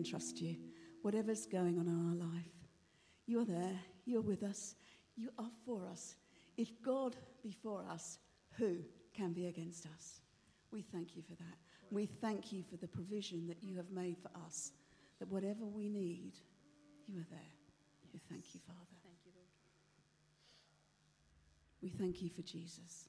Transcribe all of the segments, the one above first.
can trust you, whatever's going on in our life. You're there, you're with us, you are for us. If God be for us, who can be against us? We thank you for that. We thank you for the provision that you have made for us, that whatever we need, you are there. We thank you, Father. Thank you, Lord. We thank you for Jesus.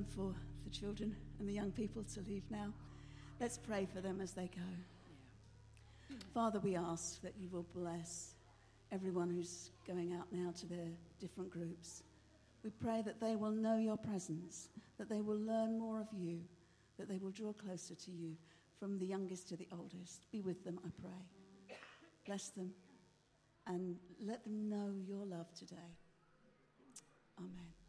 time for the children and the young people to leave now. Let's pray for them as they go. Father, we ask that you will bless everyone who's going out now to their different groups. We pray that they will know your presence, that they will learn more of you, that they will draw closer to you from the youngest to the oldest. Be with them, I pray. Bless them and let them know your love today. Amen.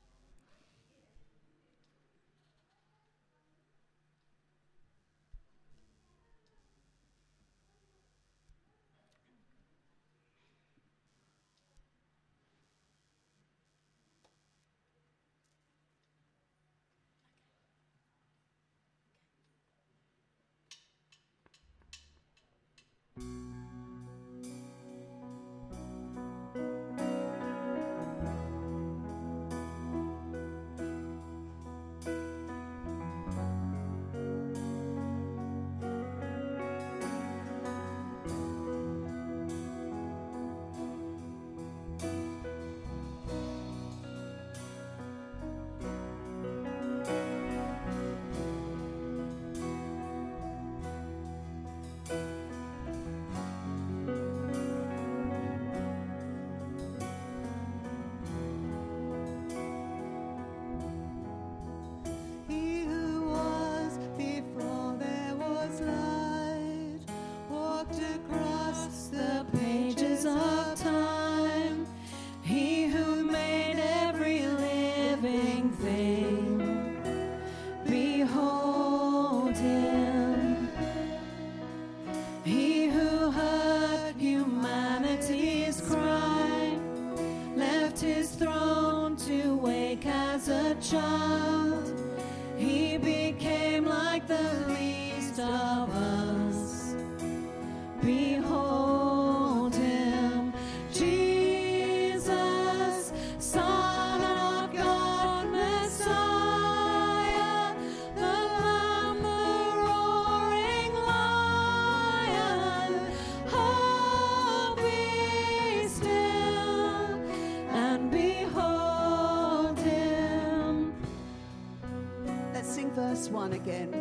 one again.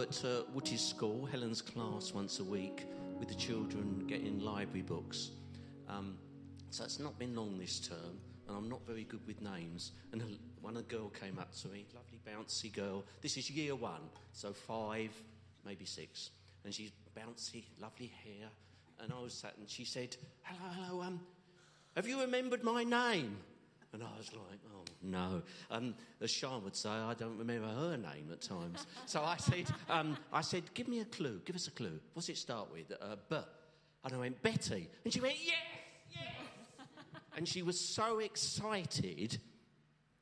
At uh, School, Helen's class, once a week with the children getting library books. Um, so it's not been long this term, and I'm not very good with names. And when a girl came up to me, lovely bouncy girl, this is year one, so five, maybe six, and she's bouncy, lovely hair. And I was sat, and she said, "Hello, hello, um, have you remembered my name?" And I was like, oh, no. Um, as Sean would say, I don't remember her name at times. so I said, um, I said, give me a clue. Give us a clue. What's it start with? Uh, B. And I went, Betty. And she went, yes, yes. and she was so excited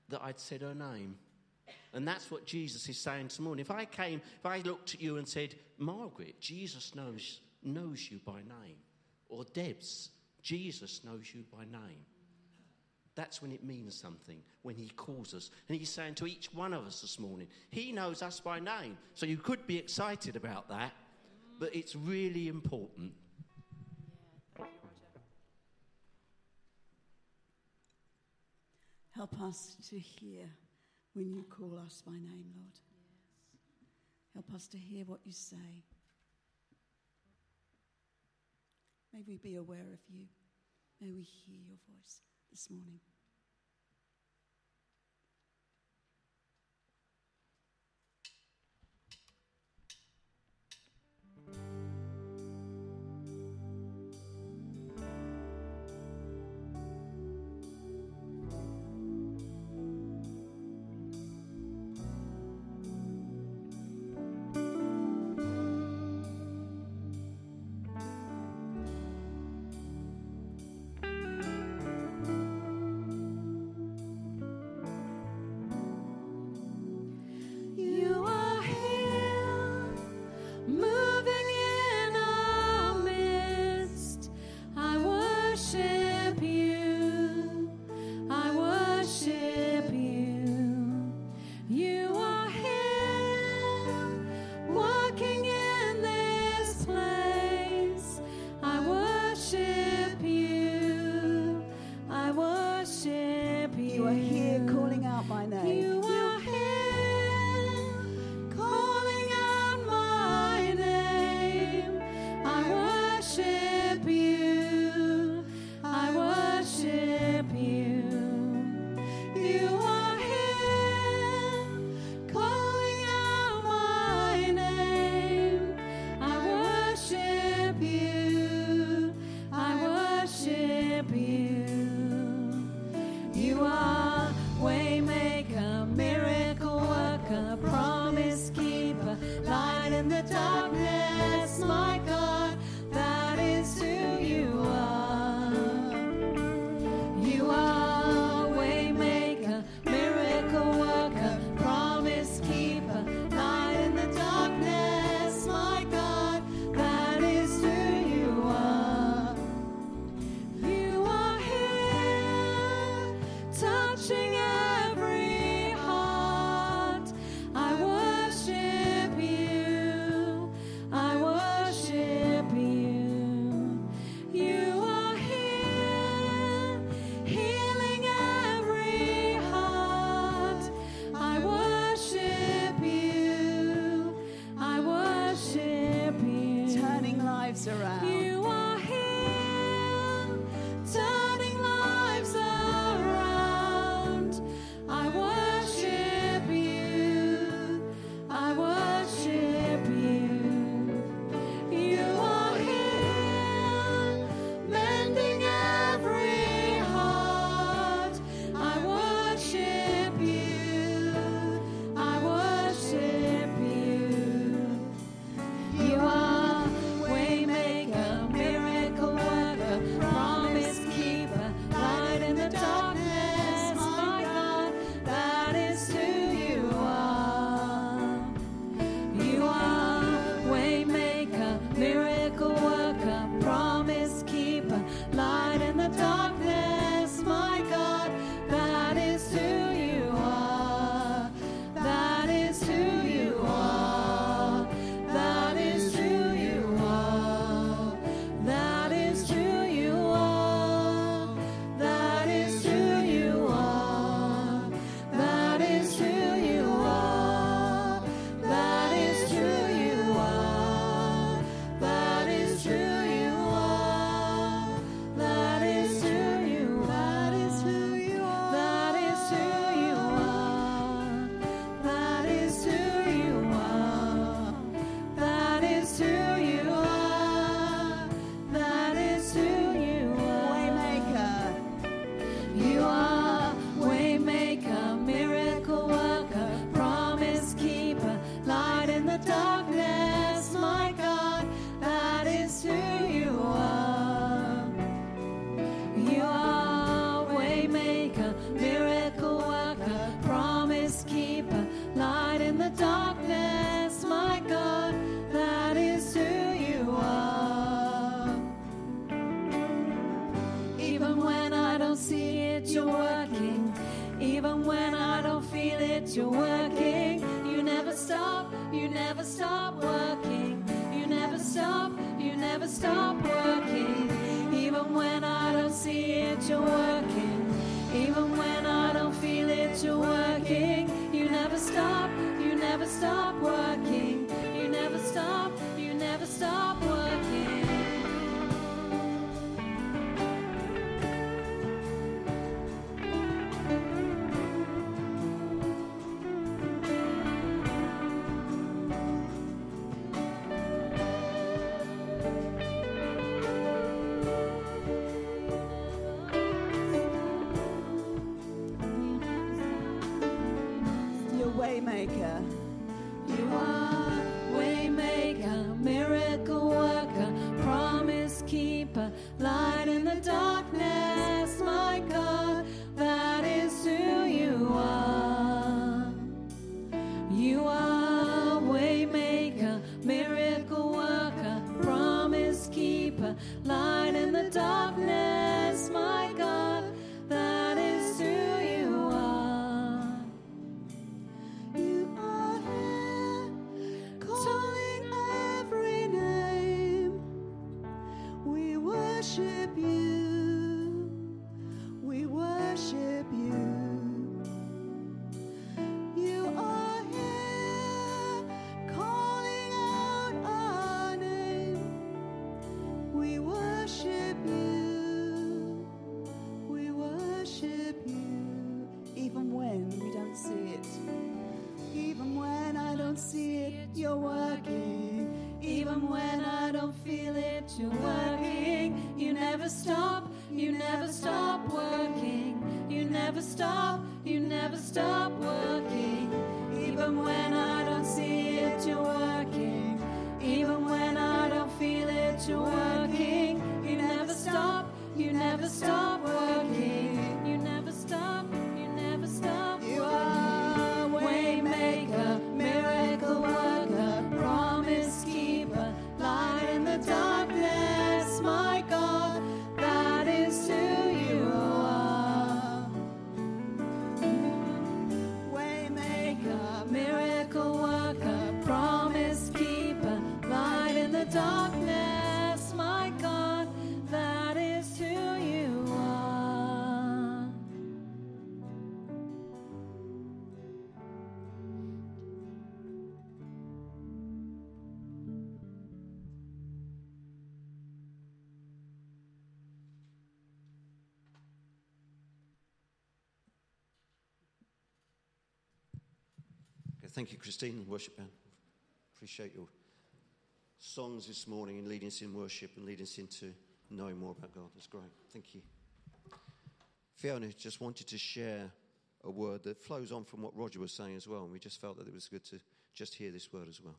that I'd said her name. And that's what Jesus is saying this morning. If I came, if I looked at you and said, Margaret, Jesus knows, knows you by name. Or Debs, Jesus knows you by name. That's when it means something, when He calls us. And He's saying to each one of us this morning, He knows us by name. So you could be excited about that, but it's really important. Help us to hear when you call us by name, Lord. Help us to hear what you say. May we be aware of you. May we hear your voice this morning. Thank you, Christine, worship band. Appreciate your songs this morning and leading us in worship and leading us into knowing more about God. That's great. Thank you. Fiona just wanted to share a word that flows on from what Roger was saying as well, and we just felt that it was good to just hear this word as well.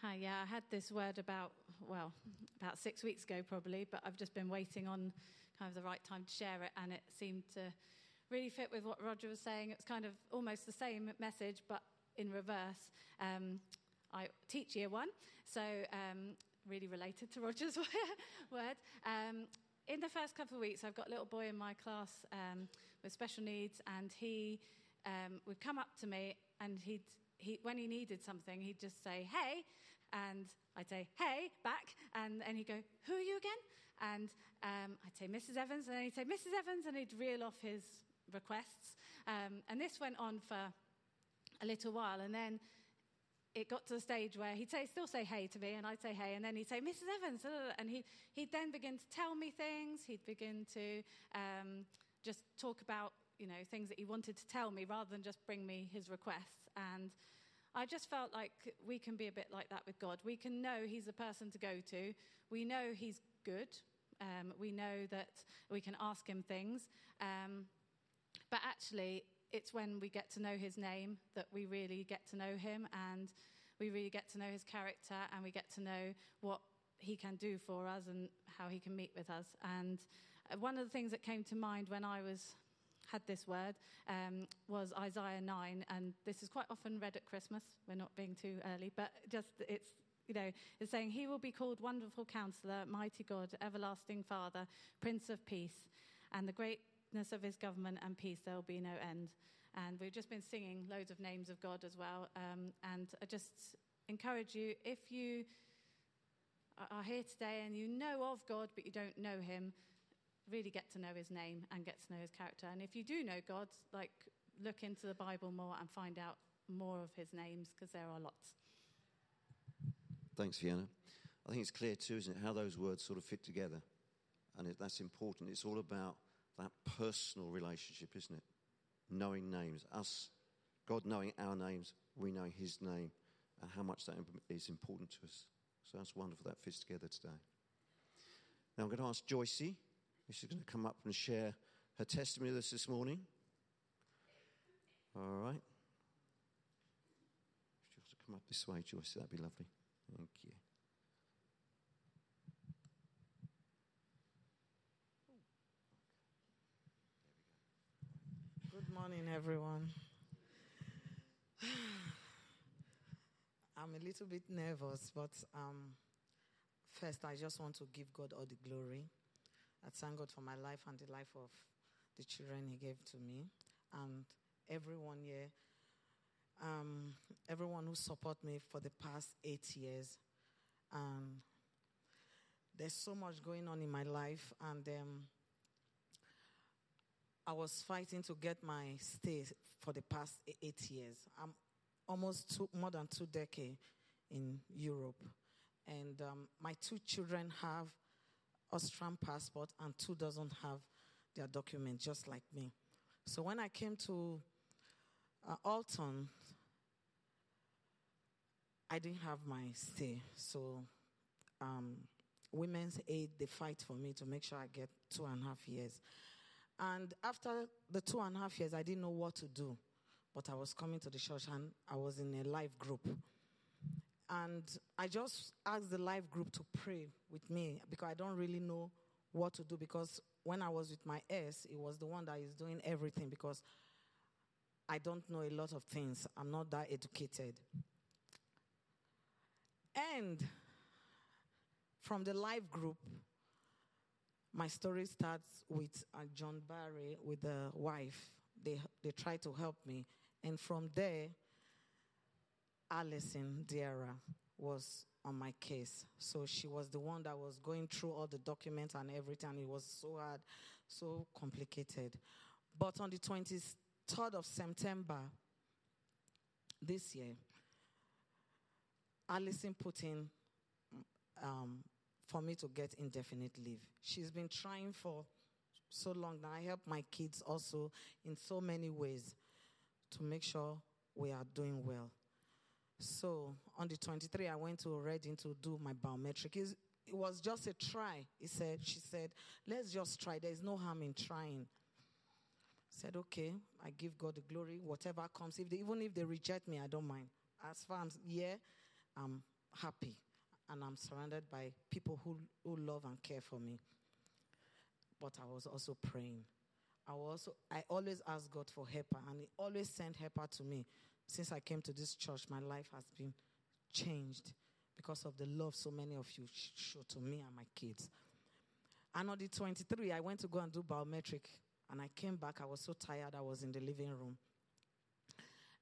Hi, yeah, I had this word about, well, about six weeks ago probably, but I've just been waiting on kind of the right time to share it, and it seemed to really fit with what Roger was saying. It's kind of almost the same message, but in reverse. Um, I teach year one, so um, really related to Roger's word. Um, in the first couple of weeks, I've got a little boy in my class um, with special needs, and he um, would come up to me, and he'd he, when he needed something, he'd just say, "Hey," and I'd say, "Hey," back, and then he'd go, "Who are you again?" And um, I'd say, "Mrs. Evans," and then he'd say, "Mrs. Evans," and he'd reel off his requests. Um, and this went on for a little while, and then it got to the stage where he'd say, still say hey to me, and I'd say hey, and then he'd say, Mrs. Evans, uh, and he, he'd then begin to tell me things. He'd begin to um, just talk about, you know, things that he wanted to tell me rather than just bring me his requests. And I just felt like we can be a bit like that with God. We can know He's a person to go to. We know He's good. Um, we know that we can ask Him things. Um, but actually, it's when we get to know His name that we really get to know Him and we really get to know His character and we get to know what He can do for us and how He can meet with us. And uh, one of the things that came to mind when I was had this word um, was Isaiah 9, and this is quite often read at Christmas. We're not being too early, but just it's, you know, it's saying, He will be called Wonderful Counselor, Mighty God, Everlasting Father, Prince of Peace. And the great goodness of his government and peace, there will be no end. And we've just been singing loads of names of God as well. Um, and I just encourage you, if you are here today and you know of God, but you don't know him, really get to know his name and get to know his character. And if you do know God, like look into the Bible more and find out more of his names because there are lots. Thanks, Fiona. I think it's clear too, isn't it, how those words sort of fit together. And it, that's important. It's all about that personal relationship, isn't it? Knowing names. Us, God knowing our names, we know His name, and how much that is important to us. So that's wonderful. That fits together today. Now I'm going to ask Joycey if she's going to come up and share her testimony with us this morning. All right. She'll have to come up this way, Joycey. That'd be lovely. Thank you. Good morning, everyone. I'm a little bit nervous, but um, first, I just want to give God all the glory. I thank God for my life and the life of the children He gave to me, and everyone here, um, everyone who support me for the past eight years. Um, there's so much going on in my life, and um, I was fighting to get my stay for the past eight years. I'm almost two, more than two decades in Europe, and um, my two children have Austrian passport, and two doesn't have their document, just like me. So when I came to uh, Alton, I didn't have my stay. So um, Women's Aid, they fight for me to make sure I get two and a half years. And after the two and a half years, I didn't know what to do. But I was coming to the church and I was in a life group. And I just asked the life group to pray with me because I don't really know what to do. Because when I was with my ex, it was the one that is doing everything because I don't know a lot of things. I'm not that educated. And from the life group, my story starts with uh, John Barry with the wife. They, they try to help me. And from there, Alison Diarra was on my case. So she was the one that was going through all the documents and everything. It was so hard, so complicated. But on the 23rd of September this year, Alison put in um, for me to get indefinite leave. She's been trying for so long now. I help my kids also in so many ways to make sure we are doing well. So on the 23, I went to Reading to do my biometric. It's, it was just a try. He said, she said, let's just try. There's no harm in trying. Said, okay, I give God the glory. Whatever comes, if they, even if they reject me, I don't mind. As far as yeah, I'm happy, and I'm surrounded by people who who love and care for me. But I was also praying. I was also I always ask God for helper, and He always sent helper to me since I came to this church, my life has been changed because of the love so many of you show to me and my kids. And on the 23, I went to go and do biometric. And I came back. I was so tired. I was in the living room.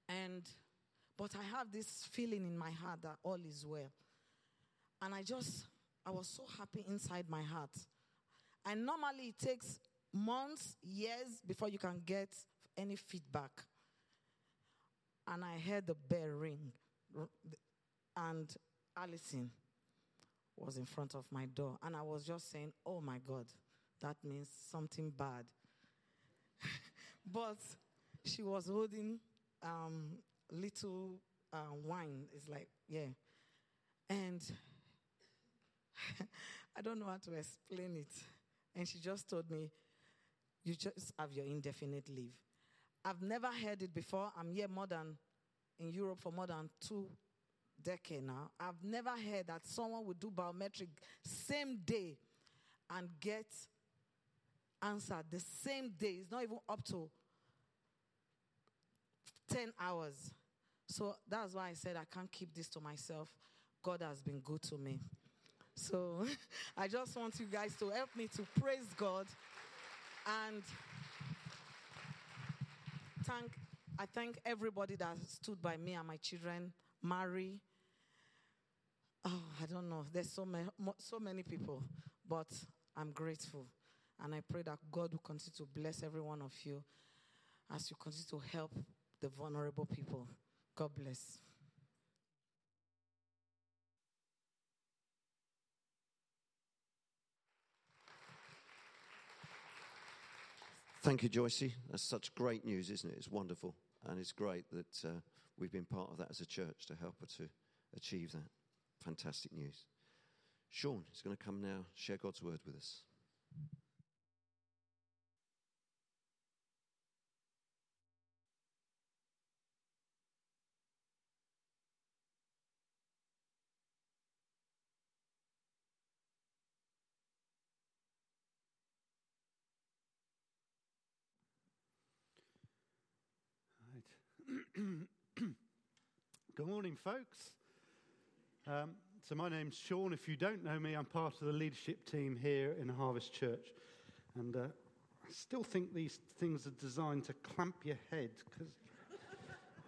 And, but I have this feeling in my heart that all is well. And I just, I was so happy inside my heart. And normally it takes months, years before you can get any feedback and I heard the bell ring. And Alison was in front of my door. And I was just saying, Oh my God, that means something bad. but she was holding um, little uh, wine. It's like, yeah. And I don't know how to explain it. And she just told me, You just have your indefinite leave. I've never heard it before. I'm here more than in Europe for more than two decades now. I've never heard that someone would do biometric same day and get answered the same day. It's not even up to 10 hours. So that's why I said I can't keep this to myself. God has been good to me. So I just want you guys to help me to praise God and thank, I thank everybody that stood by me and my children, Mary. Oh, I don't know. There's so many, so many people, but I'm grateful. And I pray that God will continue to bless every one of you as you continue to help the vulnerable people. God bless. Thank you, Joycey. That's such great news, isn't it? It's wonderful. And it's great that uh, we've been part of that as a church to help her to achieve that. Fantastic news. Sean is going to come now, share God's word with us. Good morning, folks. Um, so, my name's Sean. If you don't know me, I'm part of the leadership team here in Harvest Church. And uh, I still think these things are designed to clamp your head because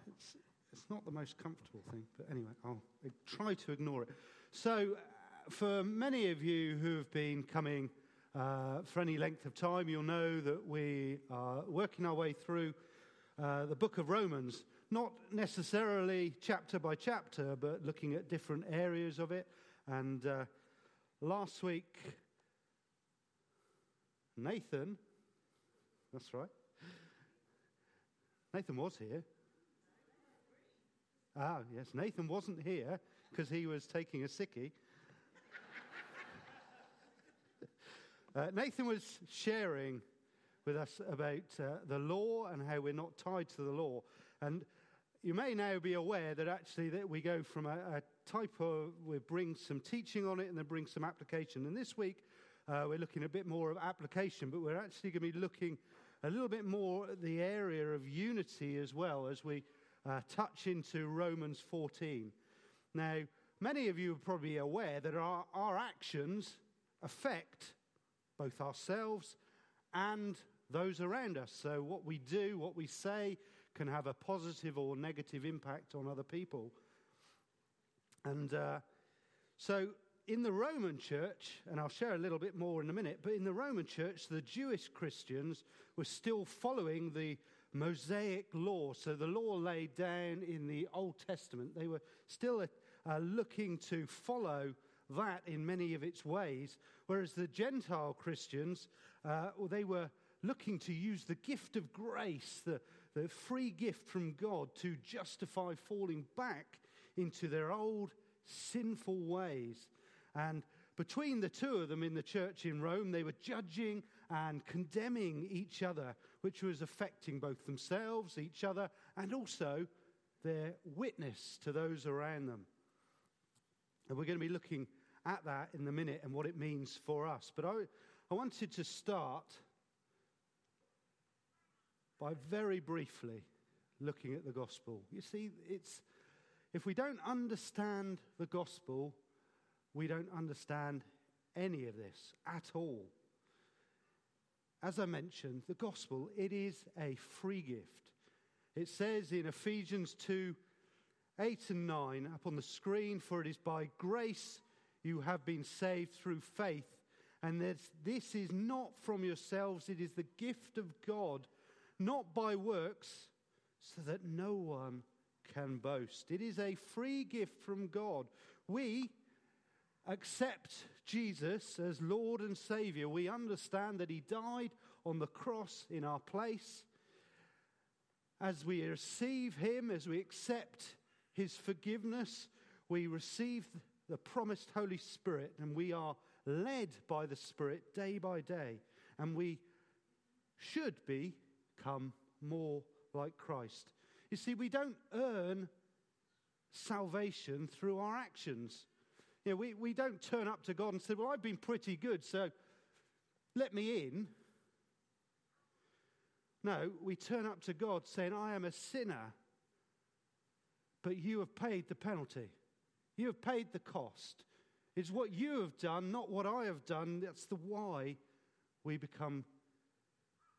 it's, it's not the most comfortable thing. But anyway, I'll try to ignore it. So, uh, for many of you who have been coming uh, for any length of time, you'll know that we are working our way through uh, the book of Romans not necessarily chapter by chapter, but looking at different areas of it. And uh, last week, Nathan, that's right, Nathan was here. Ah, yes, Nathan wasn't here because he was taking a sickie. uh, Nathan was sharing with us about uh, the law and how we're not tied to the law. And you may now be aware that actually that we go from a, a type of we bring some teaching on it and then bring some application. And this week uh, we're looking a bit more of application, but we're actually going to be looking a little bit more at the area of unity as well as we uh, touch into Romans 14. Now, many of you are probably aware that our, our actions affect both ourselves and those around us. So, what we do, what we say, can have a positive or negative impact on other people. And uh, so in the Roman church, and I'll share a little bit more in a minute, but in the Roman church, the Jewish Christians were still following the Mosaic law. So the law laid down in the Old Testament. They were still uh, looking to follow that in many of its ways, whereas the Gentile Christians, uh, they were looking to use the gift of grace, the, the free gift from God to justify falling back into their old sinful ways. And between the two of them in the church in Rome, they were judging and condemning each other, which was affecting both themselves, each other, and also their witness to those around them. And we're going to be looking at that in a minute and what it means for us. But I, I wanted to start by very briefly looking at the gospel. You see, it's, if we don't understand the gospel, we don't understand any of this at all. As I mentioned, the gospel, it is a free gift. It says in Ephesians 2 8 and 9 up on the screen, for it is by grace you have been saved through faith. And this, this is not from yourselves, it is the gift of God not by works, so that no one can boast. It is a free gift from God. We accept Jesus as Lord and Savior. We understand that He died on the cross in our place. As we receive Him, as we accept His forgiveness, we receive the promised Holy Spirit and we are led by the Spirit day by day. And we should be become more like Christ. You see, we don't earn salvation through our actions. You know, we, we don't turn up to God and say, Well, I've been pretty good, so let me in. No, we turn up to God saying, I am a sinner, but you have paid the penalty. You have paid the cost. It's what you have done, not what I have done. That's the why we become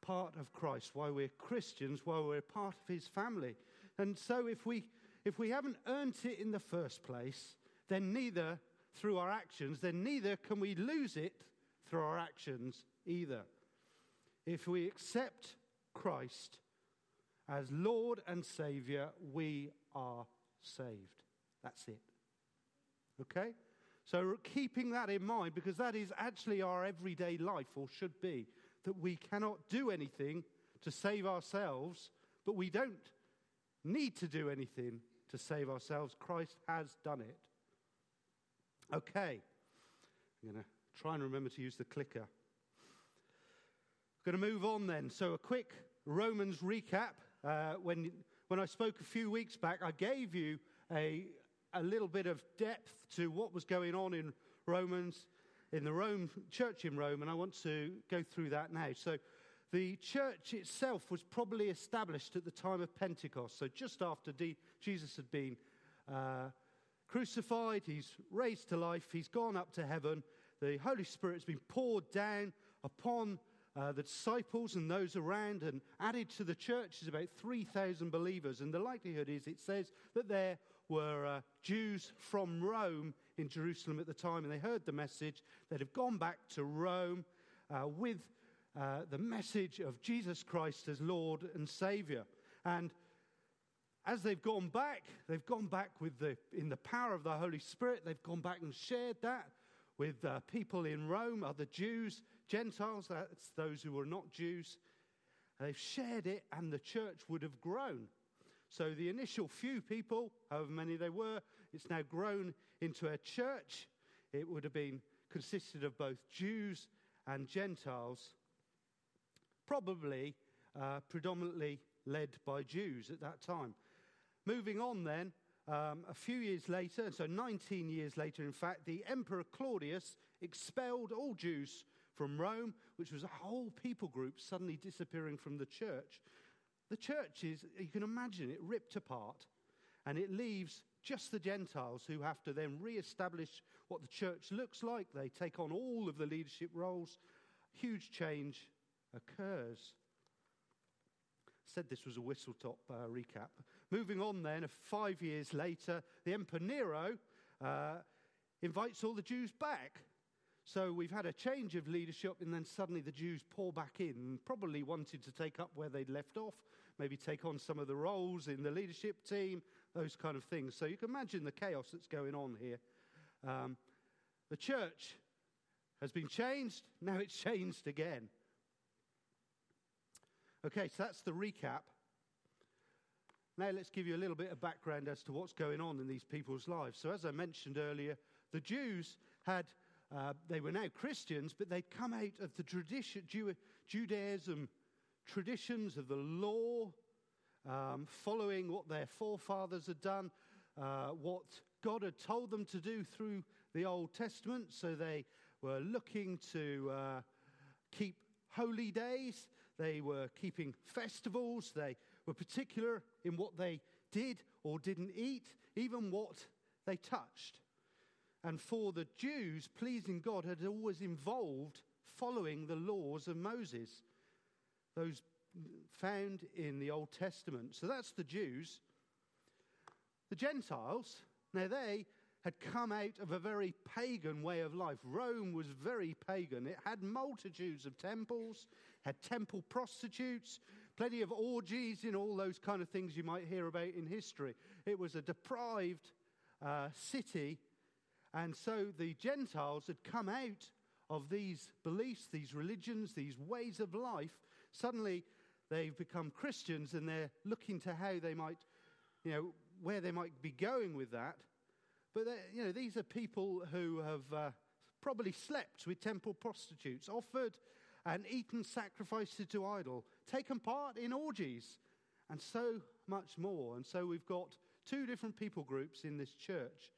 part of Christ, why we're Christians, why we're part of his family. And so if we if we haven't earned it in the first place, then neither through our actions, then neither can we lose it through our actions either. If we accept Christ as Lord and Savior, we are saved. That's it. Okay? So, keeping that in mind, because that is actually our everyday life, or should be, that we cannot do anything to save ourselves, but we don't need to do anything to save ourselves. Christ has done it. Okay. I'm going to try and remember to use the clicker. Going to move on then. So, a quick Romans recap. Uh, when, when I spoke a few weeks back, I gave you a, a little bit of depth to what was going on in Romans, in the Rome church in Rome, and I want to go through that now. So, the church itself was probably established at the time of Pentecost, so just after D- Jesus had been uh, crucified, he's raised to life, he's gone up to heaven, the Holy Spirit's been poured down upon uh, the disciples and those around and added to the church is about 3,000 believers. And the likelihood is it says that there were uh, Jews from Rome in Jerusalem at the time, and they heard the message. They'd have gone back to Rome uh, with uh, the message of Jesus Christ as Lord and Savior. And as they've gone back, they've gone back with the, in the power of the Holy Spirit, they've gone back and shared that with uh, people in Rome, other Jews, Gentiles, that's those who were not Jews. They've shared it, and the church would have grown. So the initial few people, however many they were, it's now grown into a church. It would have been consisted of both Jews and Gentiles, probably uh, predominantly led by Jews at that time. Moving on then, um, a few years later, so 19 years later, in fact, the Emperor Claudius expelled all Jews from Rome, which was a whole people group suddenly disappearing from the church. The church is, you can imagine it, ripped apart, and it leaves just the Gentiles who have to then re establish what the church looks like. They take on all of the leadership roles. Huge change occurs. Said this was a whistle top uh, recap. Moving on then, five years later, the Emperor Nero uh, invites all the Jews back. So we've had a change of leadership, and then suddenly the Jews pour back in, probably wanted to take up where they'd left off, maybe take on some of the roles in the leadership team, those kind of things. So you can imagine the chaos that's going on here. Um, the church has been changed, now it's changed again. Okay, so that's the recap. Now let's give you a little bit of background as to what's going on in these people's lives. So, as I mentioned earlier, the Jews had, uh, they were now Christians, but they'd come out of the tradition, Jew, Judaism traditions of the law, um, following what their forefathers had done, uh, what God had told them to do through the Old Testament. So they were looking to uh, keep holy days, they were keeping festivals, they were particular in what they did or didn't eat, even what they touched. And for the Jews, pleasing God had always involved following the laws of Moses, those found in the Old Testament. So that's the Jews. The Gentiles, now they had come out of a very pagan way of life. Rome was very pagan. It had multitudes of temples, had temple prostitutes, plenty of orgies, in all those kind of things you might hear about in history. It was a deprived uh, city, and so the Gentiles had come out of these beliefs, these religions, these ways of life. Suddenly, they've become Christians, and they're looking to how they might, you know, where they might be going with that. But you know, these are people who have uh, probably slept with temple prostitutes, offered and eaten sacrifices to idol, taken part in orgies, and so much more. And so we've got two different people groups in this church.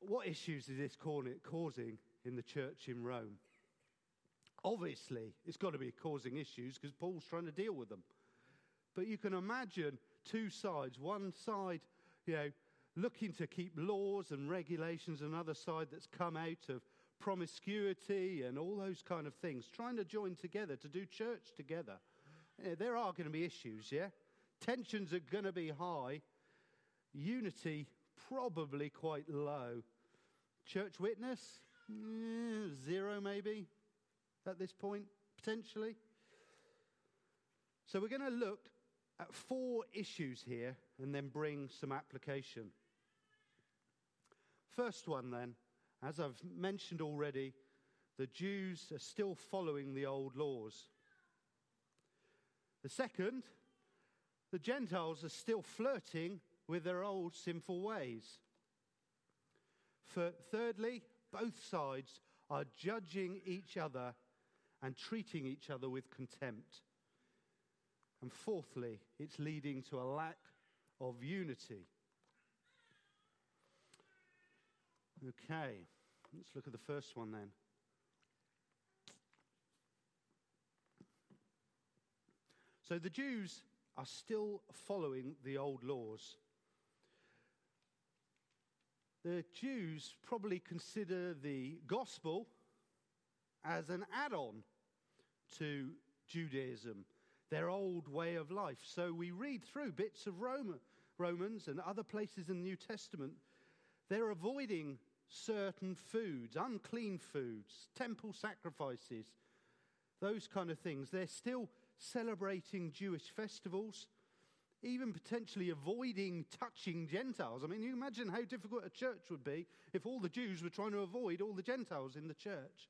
What issues is this causing in the church in Rome? Obviously, it's got to be causing issues because Paul's trying to deal with them. But you can imagine two sides. One side you know, looking to keep laws and regulations, another side that's come out of promiscuity and all those kind of things, trying to join together to do church together. There are going to be issues, yeah? Tensions are going to be high, unity probably quite low. Church witness, mm, zero maybe at this point, potentially. So we're going to look at four issues here and then bring some application. First one, then, as I've mentioned already, the Jews are still following the old laws. The second, the Gentiles are still flirting with their old sinful ways. For, thirdly, both sides are judging each other and treating each other with contempt. And fourthly, it's leading to a lack of unity. Okay, let's look at the first one then. So the Jews are still following the old laws. The Jews probably consider the gospel as an add on to Judaism, their old way of life. So we read through bits of Roma, Romans and other places in the New Testament. They're avoiding certain foods, unclean foods, temple sacrifices, those kind of things. They're still celebrating Jewish festivals, even potentially avoiding touching Gentiles. I mean, you imagine how difficult a church would be if all the Jews were trying to avoid all the Gentiles in the church.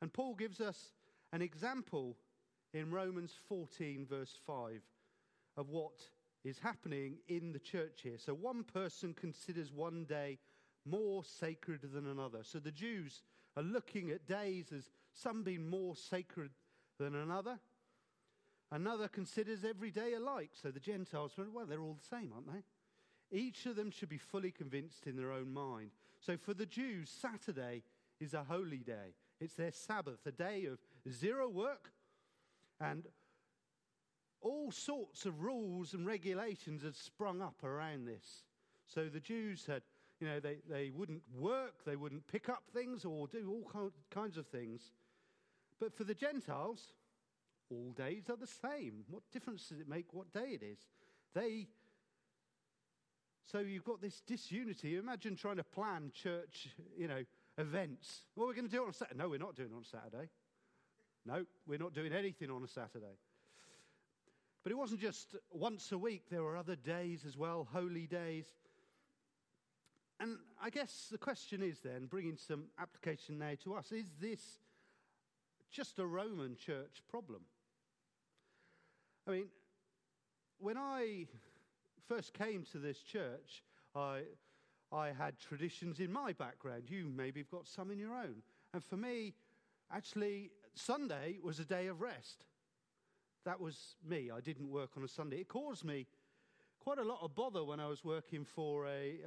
And Paul gives us an example in Romans 14, verse 5, of what is happening in the church here. So, one person considers one day more sacred than another. So, the Jews are looking at days as some being more sacred than another. Another considers every day alike. So, the Gentiles, well, they're all the same, aren't they? Each of them should be fully convinced in their own mind. So, for the Jews, Saturday is a holy day. It's their Sabbath, a day of zero work and all sorts of rules and regulations had sprung up around this. So the Jews had, you know, they, they wouldn't work, they wouldn't pick up things or do all kinds of things. But for the Gentiles, all days are the same. What difference does it make what day it is? They so you've got this disunity. Imagine trying to plan church, you know, events. What are we going to do on Saturday? No, we're not doing it on Saturday. No, we're not doing anything on a Saturday. But it wasn't just once a week, there were other days as well, holy days. And I guess the question is then, bringing some application now to us, is this just a Roman church problem? I mean, when I first came to this church, I, I had traditions in my background. You maybe have got some in your own. And for me, actually, Sunday was a day of rest. That was me. I didn't work on a Sunday. It caused me quite a lot of bother when I was working for a,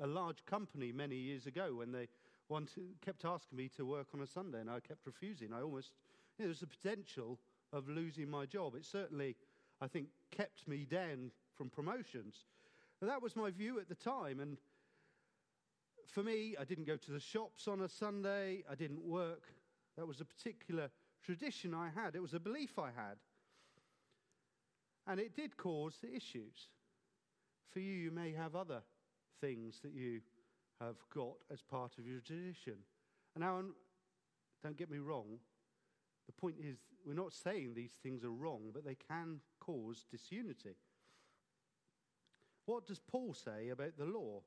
a, a large company many years ago when they wanted, kept asking me to work on a Sunday and I kept refusing. I almost, you know, there was a potential of losing my job. It certainly, I think, kept me down from promotions. But that was my view at the time. And for me, I didn't go to the shops on a Sunday, I didn't work. That was a particular tradition I had, it was a belief I had. And it did cause issues. For you, you may have other things that you have got as part of your tradition. And now, don't get me wrong, the point is, we're not saying these things are wrong, but they can cause disunity. What does Paul say about the law?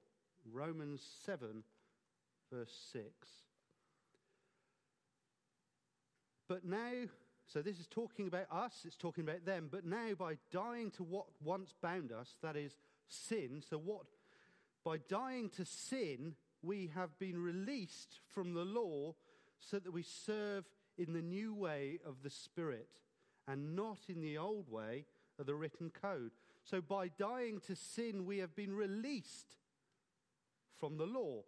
Romans 7, verse 6. But now, so this is talking about us, it's talking about them, but now by dying to what once bound us, that is sin, so what, by dying to sin, we have been released from the law so that we serve in the new way of the Spirit and not in the old way of the written code. So by dying to sin, we have been released from the law.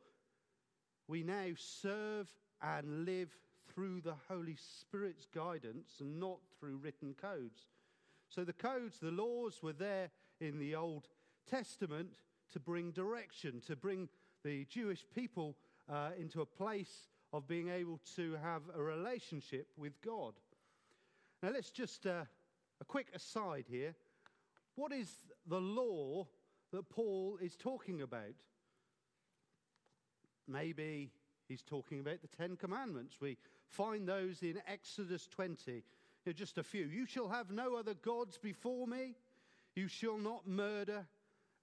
We now serve and live through the Holy Spirit's guidance and not through written codes. So the codes, the laws were there in the Old Testament to bring direction, to bring the Jewish people uh, into a place of being able to have a relationship with God. Now, let's just uh, a quick aside here. What is the law that Paul is talking about? Maybe he's talking about the Ten Commandments. We find those in Exodus 20. Here, just a few. You shall have no other gods before me. You shall not murder.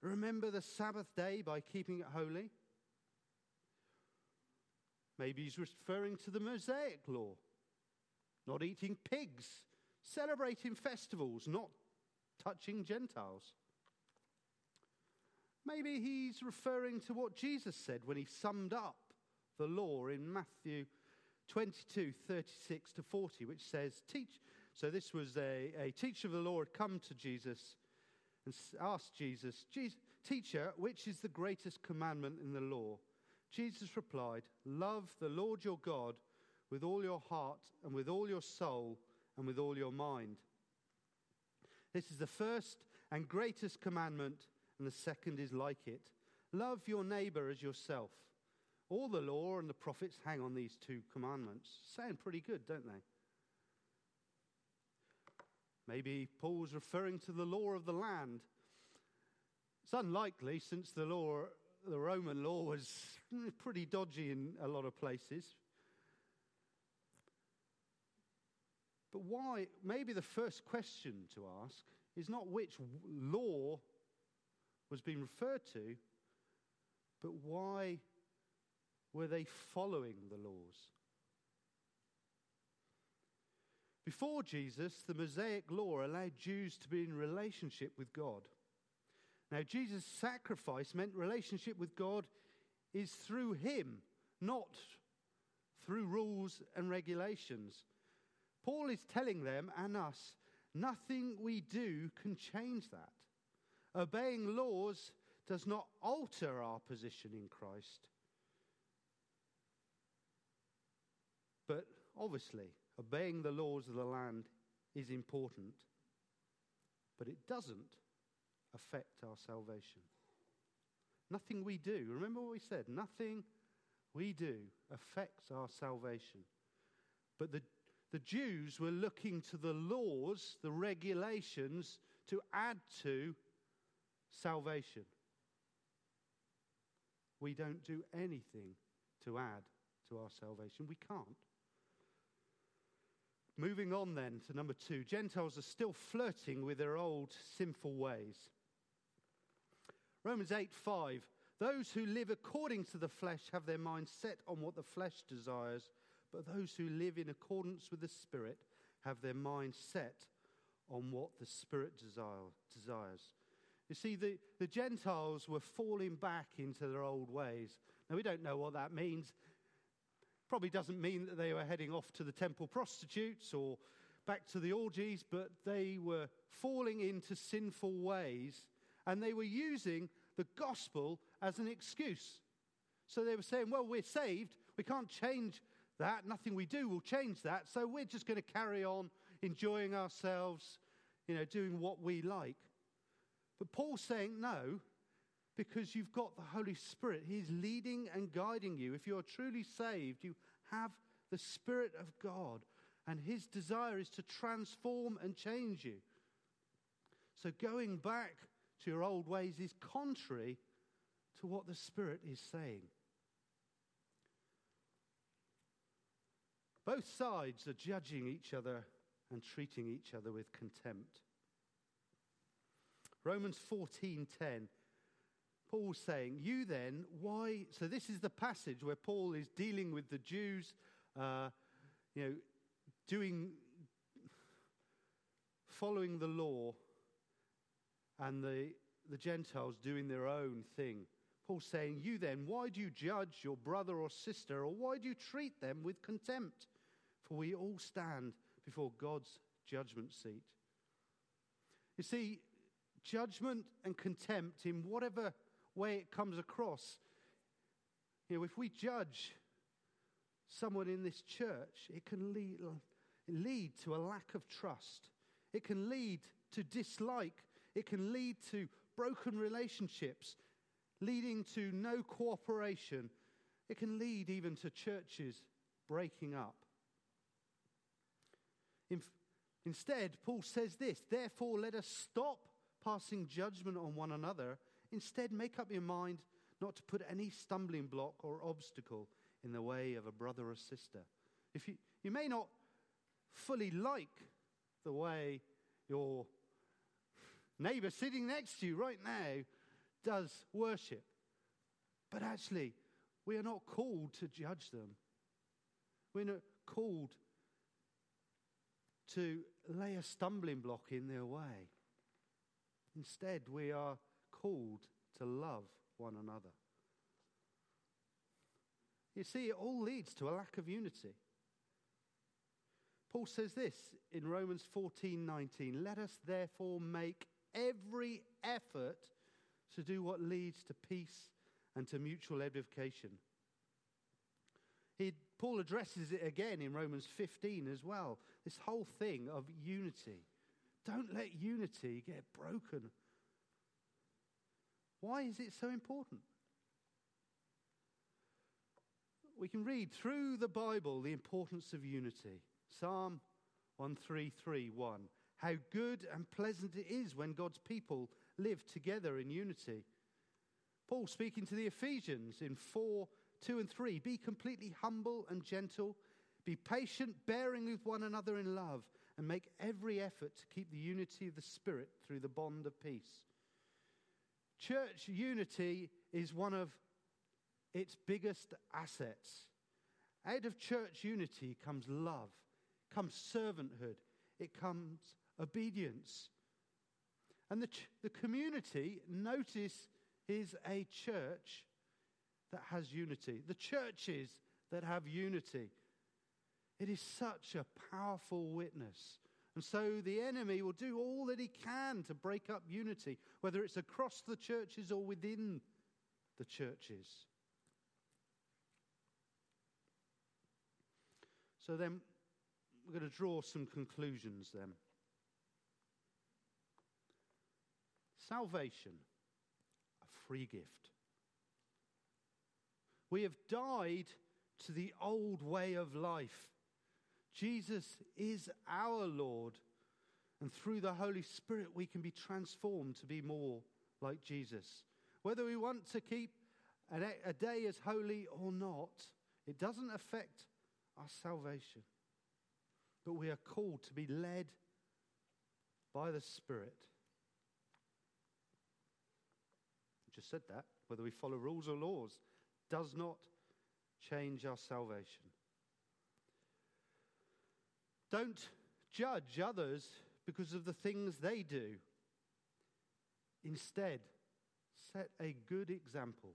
Remember the Sabbath day by keeping it holy. Maybe he's referring to the Mosaic law. Not eating pigs, celebrating festivals, not touching Gentiles. Maybe he's referring to what Jesus said when he summed up the law in Matthew 22 36 to 40, which says, Teach. So this was a, a teacher of the law had come to Jesus and asked Jesus, Teacher, which is the greatest commandment in the law? Jesus replied, Love the Lord your God with all your heart and with all your soul and with all your mind. This is the first and greatest commandment, and the second is like it. Love your neighbor as yourself. All the law and the prophets hang on these two commandments. Sound pretty good, don't they? Maybe Paul's referring to the law of the land. It's unlikely since the law, the Roman law was pretty dodgy in a lot of places. But why? Maybe the first question to ask is not which law was being referred to, but why were they following the laws? Before Jesus, the Mosaic law allowed Jews to be in relationship with God. Now, Jesus' sacrifice meant relationship with God is through him, not through rules and regulations. Paul is telling them and us nothing we do can change that. Obeying laws does not alter our position in Christ. But obviously, obeying the laws of the land is important, but it doesn't affect our salvation. Nothing we do, remember what we said, nothing we do affects our salvation. But the, the Jews were looking to the laws, the regulations, to add to salvation. We don't do anything to add to our salvation. We can't. Moving on then to number two Gentiles are still flirting with their old sinful ways. Romans 8 5. Those who live according to the flesh have their minds set on what the flesh desires, but those who live in accordance with the Spirit have their minds set on what the Spirit desire, desires. You see, the, the Gentiles were falling back into their old ways. Now, we don't know what that means. Probably doesn't mean that they were heading off to the temple prostitutes or back to the orgies, but they were falling into sinful ways and they were using the gospel as an excuse. So they were saying, well, we're saved. We can't change that. Nothing we do will change that. So we're just going to carry on enjoying ourselves, you know, doing what we like. But Paul's saying, no, because you've got the Holy Spirit. He's leading and guiding you. If you are truly saved, you have the Spirit of God, and His desire is to transform and change you. So going back to your old ways is contrary to what the Spirit is saying. Both sides are judging each other and treating each other with contempt. Romans 14:10 Paul's saying, You then, why? So, this is the passage where Paul is dealing with the Jews, uh, you know, doing, following the law, and the, the Gentiles doing their own thing. Paul's saying, You then, why do you judge your brother or sister, or why do you treat them with contempt? For we all stand before God's judgment seat. You see, judgment and contempt in whatever way it comes across. You know, if we judge someone in this church, it can lead, lead to a lack of trust. It can lead to dislike. It can lead to broken relationships, leading to no cooperation, It can lead even to churches breaking up. In, instead, Paul says this Therefore, let us stop passing judgment on one another. Instead, make up your mind not to put any stumbling block or obstacle in the way of a brother or sister. If you, you may not fully like the way your neighbor sitting next to you right now does worship, but actually, we are not called to judge them. We're not called to lay a stumbling block in their way. Instead, we are called to love one another. You see, it all leads to a lack of unity. Paul says this in Romans 14 19. Let us therefore make every effort to do what leads to peace and to mutual edification. He, Paul addresses it again in Romans 15 as well. This whole thing of unity. Don't let unity get broken. Why is it so important? We can read through the Bible the importance of unity. Psalm 1331. How good and pleasant it is when God's people live together in unity. Paul speaking to the Ephesians in 4 2 and 3. Be completely humble and gentle. Be patient, bearing with one another in love, and make every effort to keep the unity of the Spirit through the bond of peace. Church unity is one of its biggest assets. Out of church unity comes love, comes servanthood, it comes obedience. And the, ch- the community, notice, is a church that has unity. The churches that have unity. It is such a powerful witness. And so the enemy will do all that he can to break up unity, whether it's across the churches or within the churches. So then we're going to draw some conclusions then. Salvation, a free gift. We have died to the old way of life. Jesus is our Lord. And through the Holy Spirit, we can be transformed to be more like Jesus. Whether we want to keep a day as holy or not, it doesn't affect our salvation. But we are called to be led by the Spirit. I just said that. Whether we follow rules or laws does not change our salvation. Don't judge others because of the things they do. Instead, set a good example.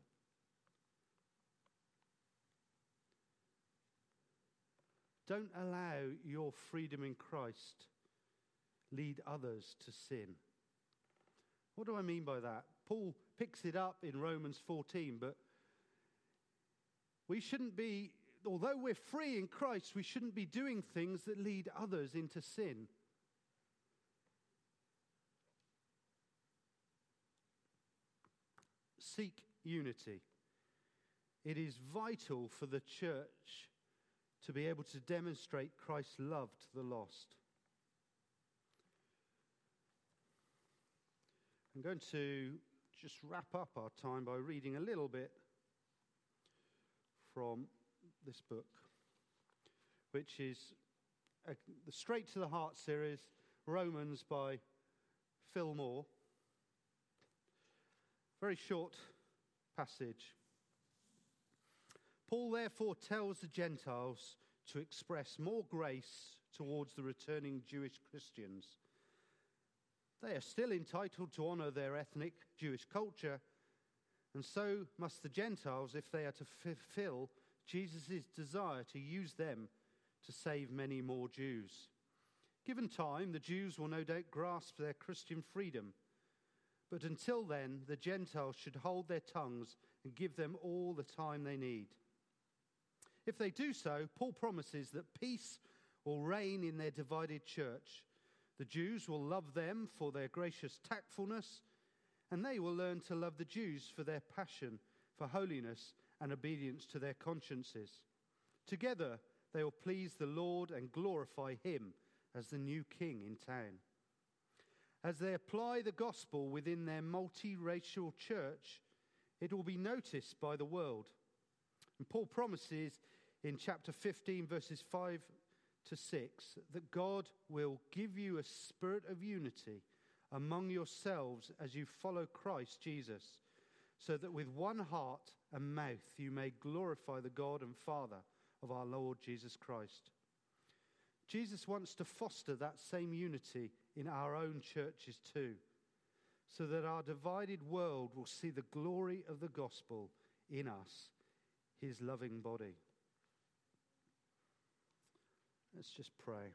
Don't allow your freedom in Christ lead others to sin. What do I mean by that? Paul picks it up in Romans 14, but we shouldn't be, although we're free in Christ, we shouldn't be doing things that lead others into sin. Seek unity. It is vital for the church to be able to demonstrate Christ's love to the lost. I'm going to just wrap up our time by reading a little bit from this book, which is a, the Straight to the Heart series, Romans by Phil Moore. Very short passage. Paul therefore tells the Gentiles to express more grace towards the returning Jewish Christians. They are still entitled to honor their ethnic Jewish culture, and so must the Gentiles if they are to fulfill Jesus' desire to use them to save many more Jews. Given time, the Jews will no doubt grasp their Christian freedom. But until then, the Gentiles should hold their tongues and give them all the time they need. If they do so, Paul promises that peace will reign in their divided church. The Jews will love them for their gracious tactfulness, and they will learn to love the Jews for their passion for holiness and obedience to their consciences. Together, they will please the Lord and glorify Him as the new King in town. As they apply the gospel within their multiracial church, it will be noticed by the world. And Paul promises in chapter 15, verses 5 to 6, that God will give you a spirit of unity among yourselves as you follow Christ Jesus, so that with one heart and mouth you may glorify the God and Father of our Lord Jesus Christ. Jesus wants to foster that same unity in our own churches too, so that our divided world will see the glory of the gospel in us, his loving body. Let's just pray.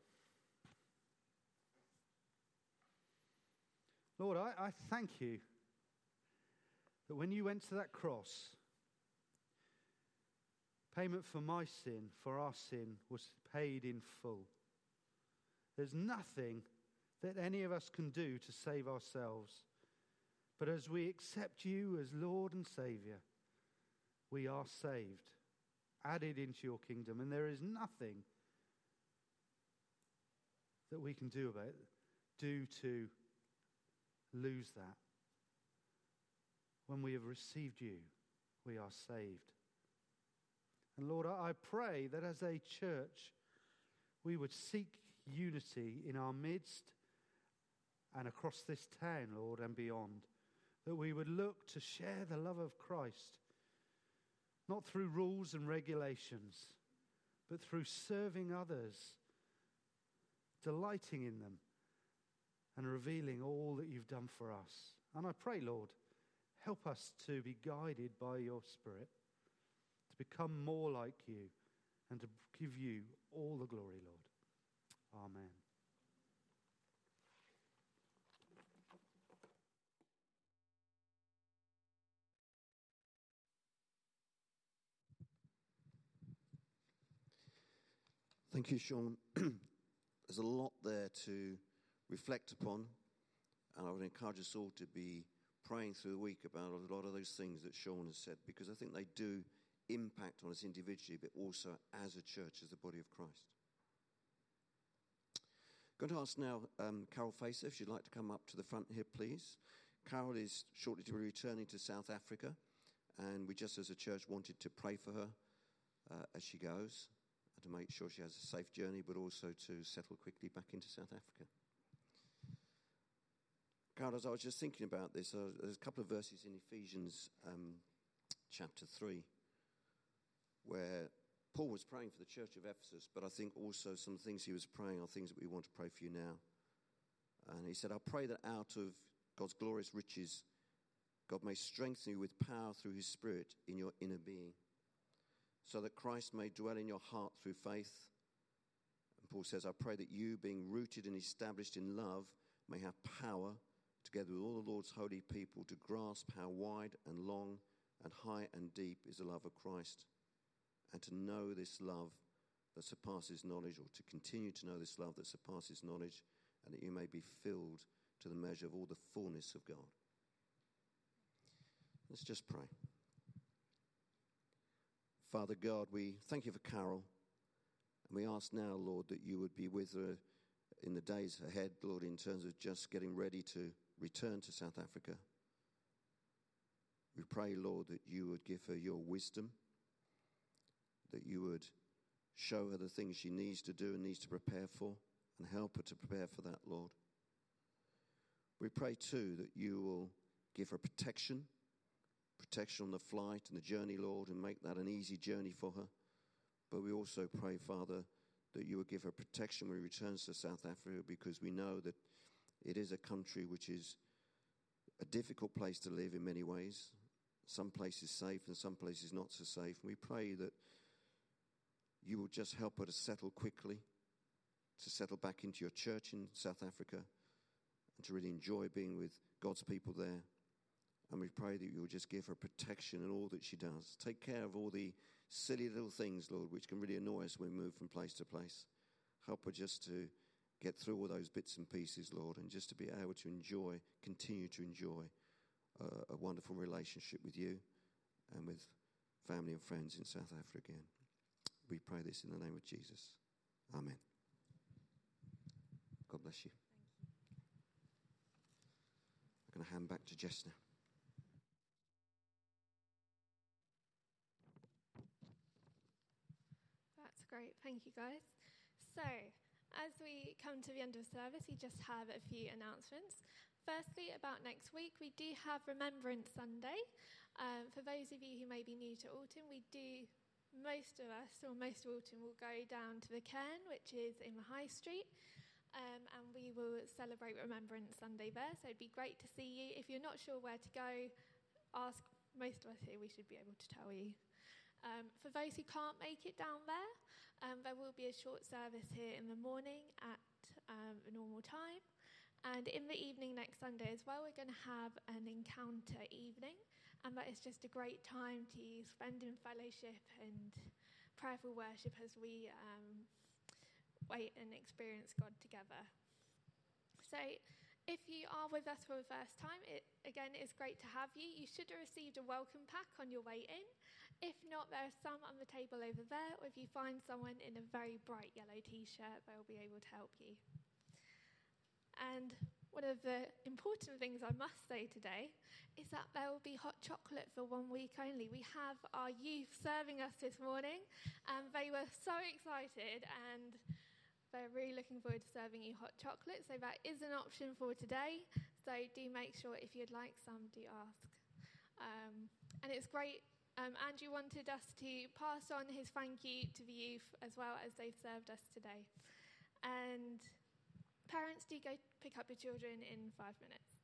Lord, I, I thank you that when you went to that cross, payment for my sin, for our sin, was paid in full. There's nothing that any of us can do to save ourselves. But as we accept you as Lord and Savior, we are saved, added into your kingdom, and there is nothing that we can do about it, do to lose that. When we have received you, we are saved. And Lord, I pray that as a church, we would seek unity in our midst and across this town, Lord, and beyond. That we would look to share the love of Christ, not through rules and regulations, but through serving others, delighting in them, and revealing all that you've done for us. And I pray, Lord, help us to be guided by your Spirit, to become more like you, and to give you all the glory, Lord. Amen. Thank you, Sean. There's a lot there to reflect upon, and I would encourage us all to be praying through the week about a lot of those things that Sean has said, because I think they do impact on us individually, but also as a church, as the body of Christ. I'm going to ask now um, Carol Facer if she'd like to come up to the front here, please. Carol is shortly to be returning to South Africa, and we just as a church wanted to pray for her uh, as she goes and to make sure she has a safe journey, but also to settle quickly back into South Africa. Carol, as I was just thinking about this, uh, there's a couple of verses in Ephesians um, chapter 3 where Paul was praying for the church of Ephesus, but I think also some things he was praying are things that we want to pray for you now. And he said, I pray that out of God's glorious riches, God may strengthen you with power through his Spirit in your inner being so that Christ may dwell in your heart through faith. And Paul says, I pray that you, being rooted and established in love, may have power, together with all the Lord's holy people, to grasp how wide and long and high and deep is the love of Christ, and to know this love that surpasses knowledge, or to continue to know this love that surpasses knowledge, and that you may be filled to the measure of all the fullness of God. Let's just pray. Father God, we thank you for Carol. And we ask now, Lord, that you would be with her in the days ahead, Lord, in terms of just getting ready to return to South Africa. We pray, Lord, that you would give her your wisdom, that you would show her the things she needs to do and needs to prepare for, and help her to prepare for that, Lord. We pray, too, that you will give her protection protection on the flight and the journey, Lord, and make that an easy journey for her. But we also pray, Father, that you would give her protection when she returns to South Africa because we know that it is a country which is a difficult place to live in many ways. Some places safe and some places not so safe. And we pray that you will just help her to settle quickly, to settle back into your church in South Africa, and to really enjoy being with God's people there. And we pray that you will just give her protection in all that she does. Take care of all the silly little things, Lord, which can really annoy us when we move from place to place. Help her just to get through all those bits and pieces, Lord, and just to be able to enjoy, continue to enjoy uh, a wonderful relationship with you and with family and friends in South Africa again. We pray this in the name of Jesus. Amen. God bless you. I'm going to hand back to Jess now. That's great. Thank you, guys. So, as we come to the end of service, we just have a few announcements. Firstly, about next week, we do have Remembrance Sunday. Um, for those of you who may be new to Alton, we do, most of us, or most of Alton, will go down to the cairn, which is in the High Street, um, and we will celebrate Remembrance Sunday there. So it'd be great to see you. If you're not sure where to go, ask most of us here, we should be able to tell you. Um, for those who can't make it down there, um, there will be a short service here in the morning at um, a normal time. And in the evening next Sunday as well, we're going to have an encounter evening. And that is just a great time to spend in fellowship and prayerful worship as we um, wait and experience God together. So, if you are with us for the first time, it again is great to have you. You should have received a welcome pack on your way in. If not, there are some on the table over there, or if you find someone in a very bright yellow t shirt, they'll be able to help you. And one of the important things I must say today is that there will be hot chocolate for one week only. We have our youth serving us this morning, and they were so excited and they're really looking forward to serving you hot chocolate. So that is an option for today. So do make sure if you'd like some, do ask. Um, and it's great um, Andrew wanted us to pass on his thank you to the youth as well as they've served us today. And parents, do go pick up your children in five minutes.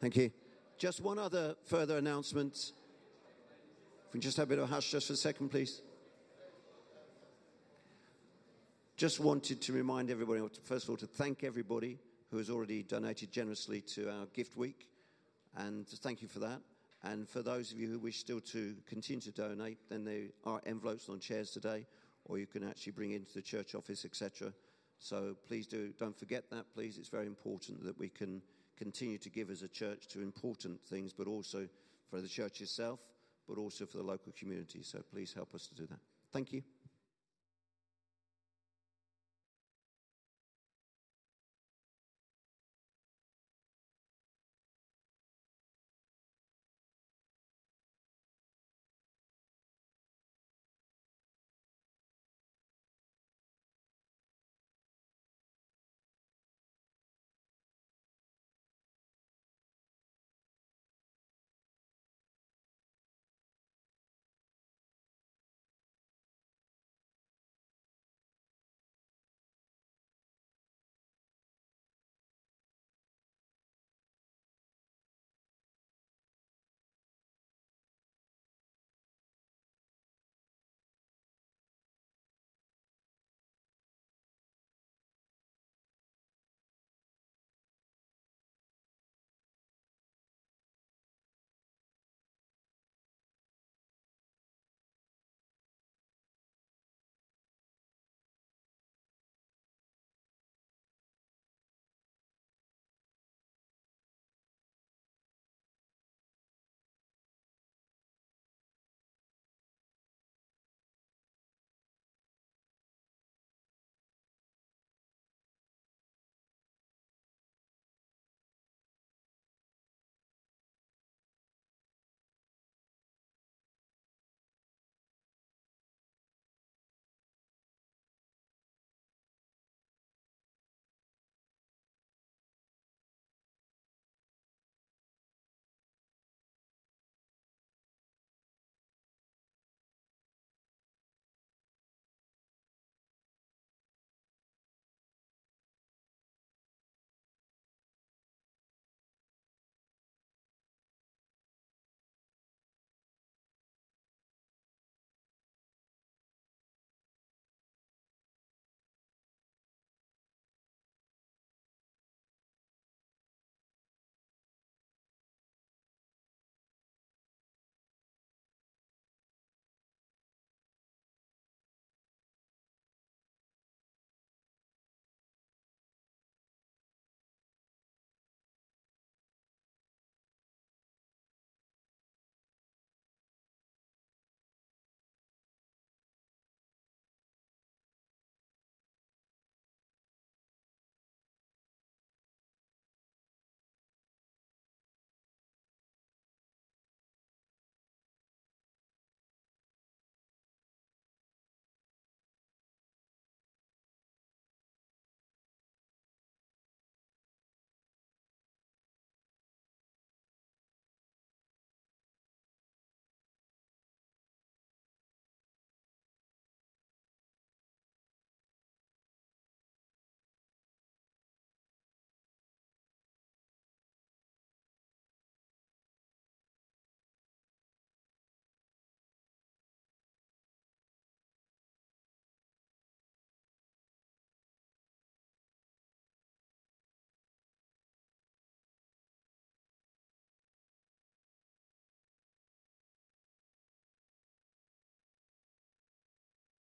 Thank you. Just one other further announcement. If we just have a bit of a hush just for a second, please. Just wanted to remind everybody, first of all, to thank everybody who has already donated generously to our gift week, and thank you for that. And for those of you who wish still to continue to donate, then there are envelopes on chairs today, or you can actually bring into the church office, etc. So please do, don't forget that, please. It's very important that we can continue to give as a church to important things, but also for the church itself, but also for the local community. So please help us to do that. Thank you.